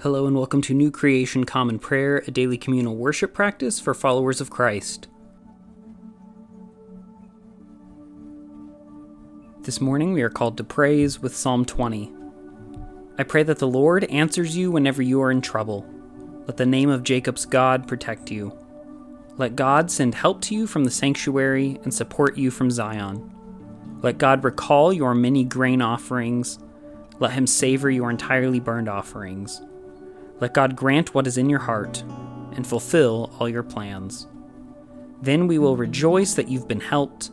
Hello and welcome to New Creation Common Prayer, a daily communal worship practice for followers of Christ. This morning we are called to praise with Psalm 20. I pray that the Lord answers you whenever you are in trouble. Let the name of Jacob's God protect you. Let God send help to you from the sanctuary and support you from Zion. Let God recall your many grain offerings. Let him savor your entirely burned offerings. Let God grant what is in your heart and fulfill all your plans. Then we will rejoice that you've been helped.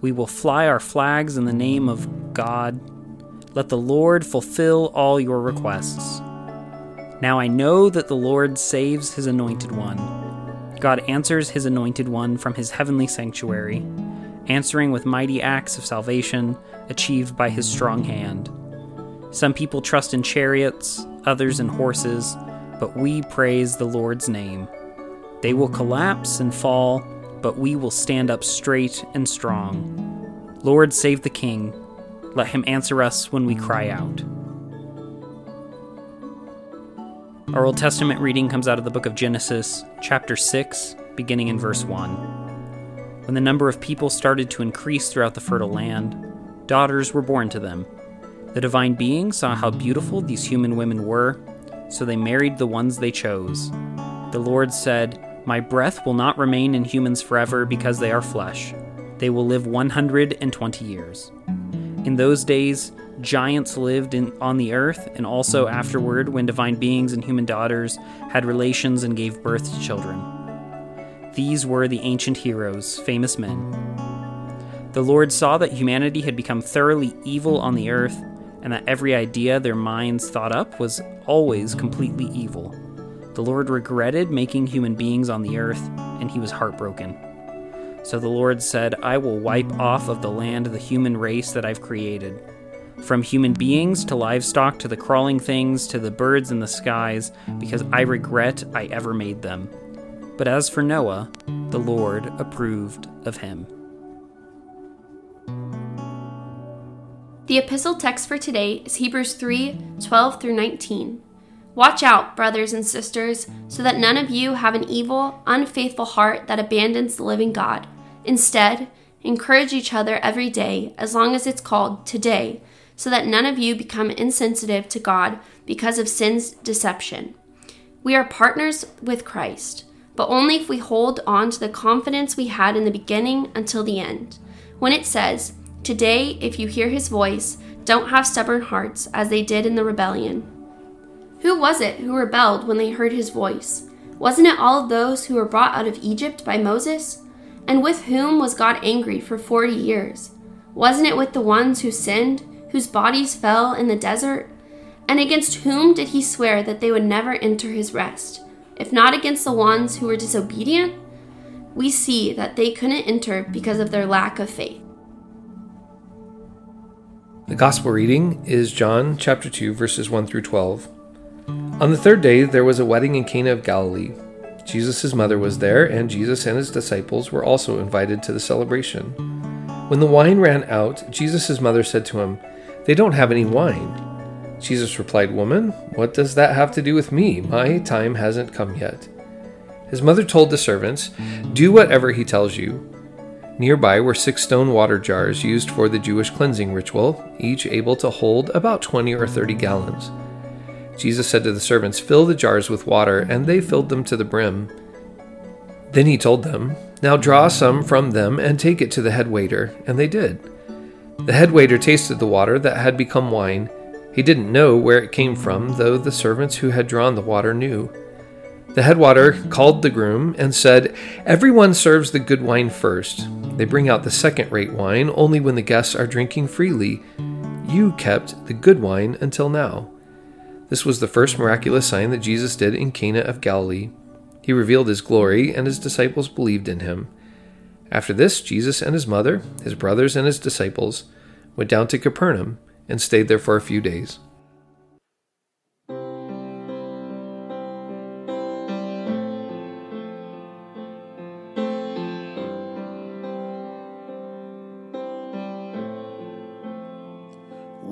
We will fly our flags in the name of God. Let the Lord fulfill all your requests. Now I know that the Lord saves his anointed one. God answers his anointed one from his heavenly sanctuary, answering with mighty acts of salvation achieved by his strong hand. Some people trust in chariots, others and horses, but we praise the Lord's name. They will collapse and fall, but we will stand up straight and strong. Lord, save the King. Let him answer us when we cry out. Our Old Testament reading comes out of the book of Genesis, chapter 6, beginning in verse 1. When the number of people started to increase throughout the fertile land, daughters were born to them the divine being saw how beautiful these human women were, so they married the ones they chose. The Lord said, My breath will not remain in humans forever because they are flesh. They will live 120 years. In those days, giants lived in, on the earth, and also afterward, when divine beings and human daughters had relations and gave birth to children. These were the ancient heroes, famous men. The Lord saw that humanity had become thoroughly evil on the earth and that every idea their minds thought up was always completely evil. The Lord regretted making human beings on the earth, and he was heartbroken. So the Lord said, I will wipe off of the land the human race that I've created. From human beings to livestock to the crawling things to the birds in the skies, because I regret I ever made them. But as for Noah, the Lord approved of him. The epistle text for today is Hebrews 3 12 through 19. Watch out, brothers and sisters, so that none of you have an evil, unfaithful heart that abandons the living God. Instead, encourage each other every day, as long as it's called today, so that none of you become insensitive to God because of sin's deception. We are partners with Christ, but only if we hold on to the confidence we had in the beginning until the end. When it says, Today, if you hear his voice, don't have stubborn hearts as they did in the rebellion. Who was it who rebelled when they heard his voice? Wasn't it all of those who were brought out of Egypt by Moses? And with whom was God angry for forty years? Wasn't it with the ones who sinned, whose bodies fell in the desert? And against whom did he swear that they would never enter his rest? If not against the ones who were disobedient? We see that they couldn't enter because of their lack of faith. The Gospel reading is John chapter 2 verses 1 through 12. On the third day there was a wedding in Cana of Galilee. Jesus' mother was there, and Jesus and his disciples were also invited to the celebration. When the wine ran out, Jesus' mother said to him, They don't have any wine. Jesus replied, Woman, what does that have to do with me? My time hasn't come yet. His mother told the servants, Do whatever he tells you. Nearby were six stone water jars used for the Jewish cleansing ritual, each able to hold about 20 or 30 gallons. Jesus said to the servants, Fill the jars with water, and they filled them to the brim. Then he told them, Now draw some from them and take it to the head waiter, and they did. The head waiter tasted the water that had become wine. He didn't know where it came from, though the servants who had drawn the water knew. The head waiter called the groom and said, Everyone serves the good wine first. They bring out the second rate wine only when the guests are drinking freely. You kept the good wine until now. This was the first miraculous sign that Jesus did in Cana of Galilee. He revealed his glory, and his disciples believed in him. After this, Jesus and his mother, his brothers, and his disciples went down to Capernaum and stayed there for a few days.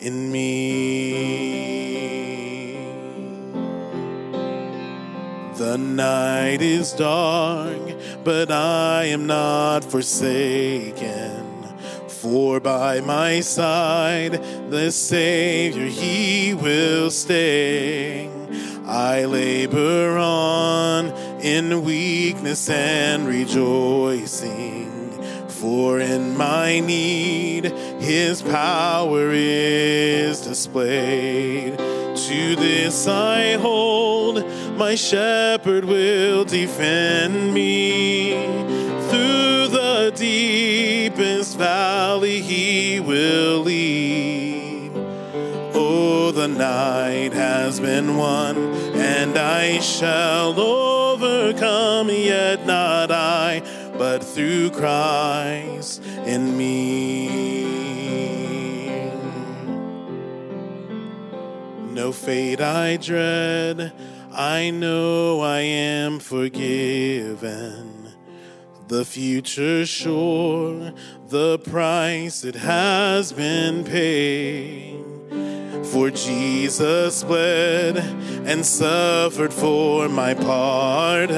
in me. The night is dark, but I am not forsaken. For by my side, the Savior, He will stay. I labor on in weakness and rejoicing. For in my need, His power is displayed. To this I hold, my shepherd will defend me. Through the deepest valley, he will lead. Oh, the night has been won, and I shall overcome, yet not I, but through Christ in me. No fate I dread, I know I am forgiven. The future sure, the price it has been paid. For Jesus bled and suffered for my pardon,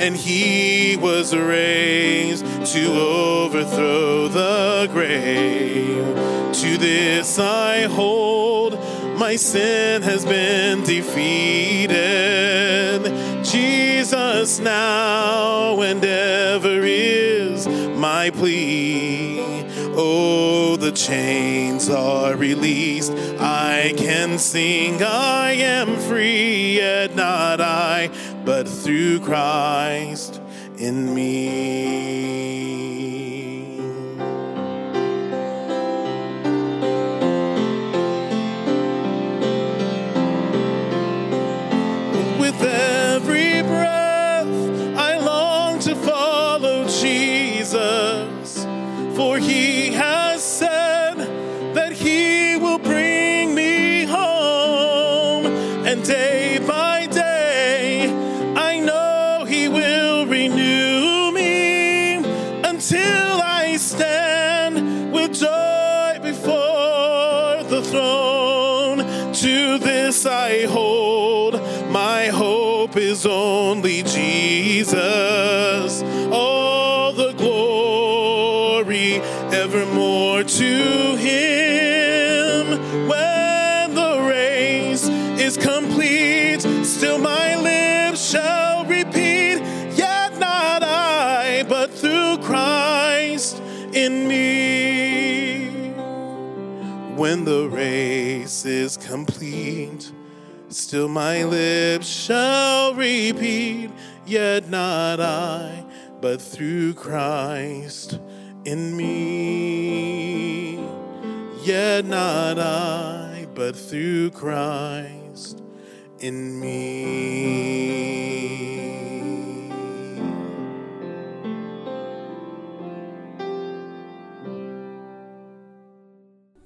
and he was raised to overthrow the grave. To this I hold my sin has been defeated. Jesus now and ever is my plea. Oh, the chains are released. I can sing, I am free, yet not I, but through Christ in me. Before the throne. To this I hold, my hope is only Jesus. When the race is complete, still my lips shall repeat, yet not I, but through Christ in me. Yet not I, but through Christ in me.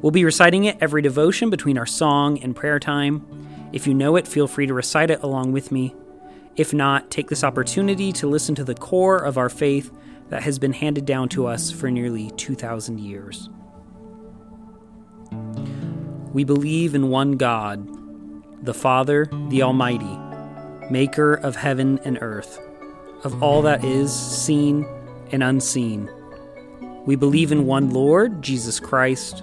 We'll be reciting it every devotion between our song and prayer time. If you know it, feel free to recite it along with me. If not, take this opportunity to listen to the core of our faith that has been handed down to us for nearly 2,000 years. We believe in one God, the Father, the Almighty, maker of heaven and earth, of all that is seen and unseen. We believe in one Lord, Jesus Christ,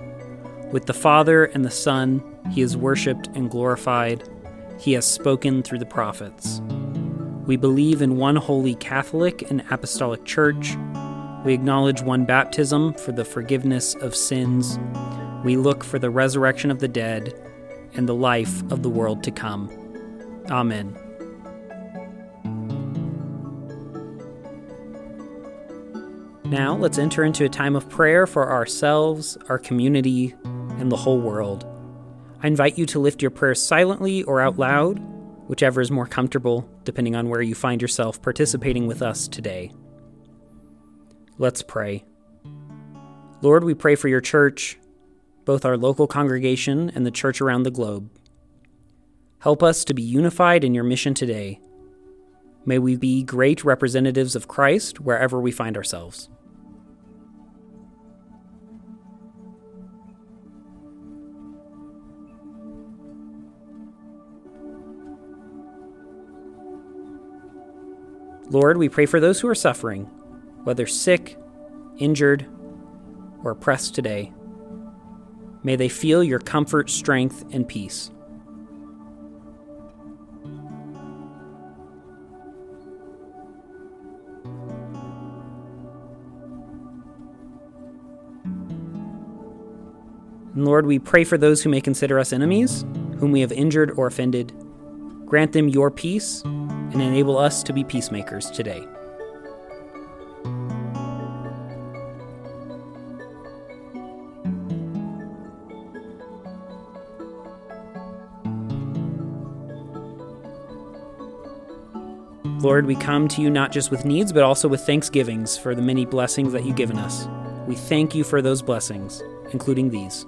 With the Father and the Son, he is worshiped and glorified. He has spoken through the prophets. We believe in one holy Catholic and Apostolic Church. We acknowledge one baptism for the forgiveness of sins. We look for the resurrection of the dead and the life of the world to come. Amen. Now, let's enter into a time of prayer for ourselves, our community, and the whole world. I invite you to lift your prayers silently or out loud, whichever is more comfortable, depending on where you find yourself participating with us today. Let's pray. Lord, we pray for your church, both our local congregation and the church around the globe. Help us to be unified in your mission today. May we be great representatives of Christ wherever we find ourselves. Lord, we pray for those who are suffering, whether sick, injured, or oppressed today. May they feel your comfort, strength, and peace. And Lord, we pray for those who may consider us enemies, whom we have injured or offended. Grant them your peace and enable us to be peacemakers today. Lord, we come to you not just with needs, but also with thanksgivings for the many blessings that you've given us. We thank you for those blessings, including these.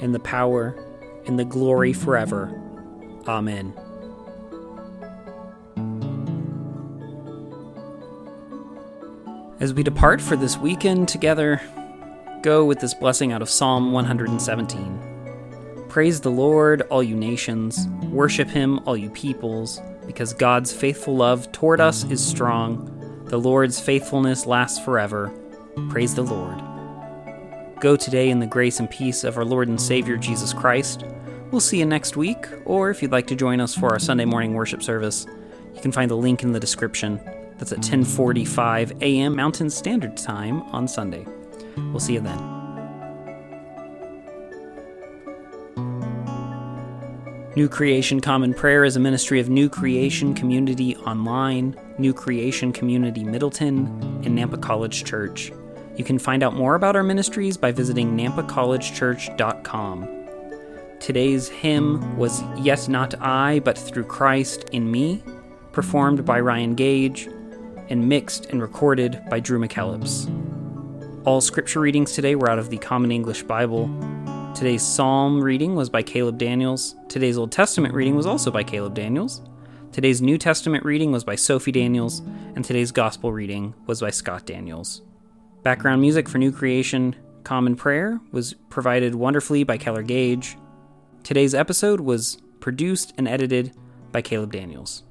and the power, and the glory forever. Amen. As we depart for this weekend together, go with this blessing out of Psalm 117. Praise the Lord, all you nations. Worship him, all you peoples, because God's faithful love toward us is strong. The Lord's faithfulness lasts forever. Praise the Lord. Go today in the grace and peace of our Lord and Savior Jesus Christ. We'll see you next week, or if you'd like to join us for our Sunday morning worship service, you can find the link in the description. That's at 10:45 a.m. Mountain Standard Time on Sunday. We'll see you then. New Creation Common Prayer is a ministry of New Creation Community Online, New Creation Community Middleton, and Nampa College Church. You can find out more about our ministries by visiting nampacollegechurch.com. Today's hymn was Yet Not I, but Through Christ in Me, performed by Ryan Gage, and mixed and recorded by Drew McKellips. All scripture readings today were out of the Common English Bible. Today's psalm reading was by Caleb Daniels. Today's Old Testament reading was also by Caleb Daniels. Today's New Testament reading was by Sophie Daniels, and today's Gospel reading was by Scott Daniels. Background music for New Creation Common Prayer was provided wonderfully by Keller Gage. Today's episode was produced and edited by Caleb Daniels.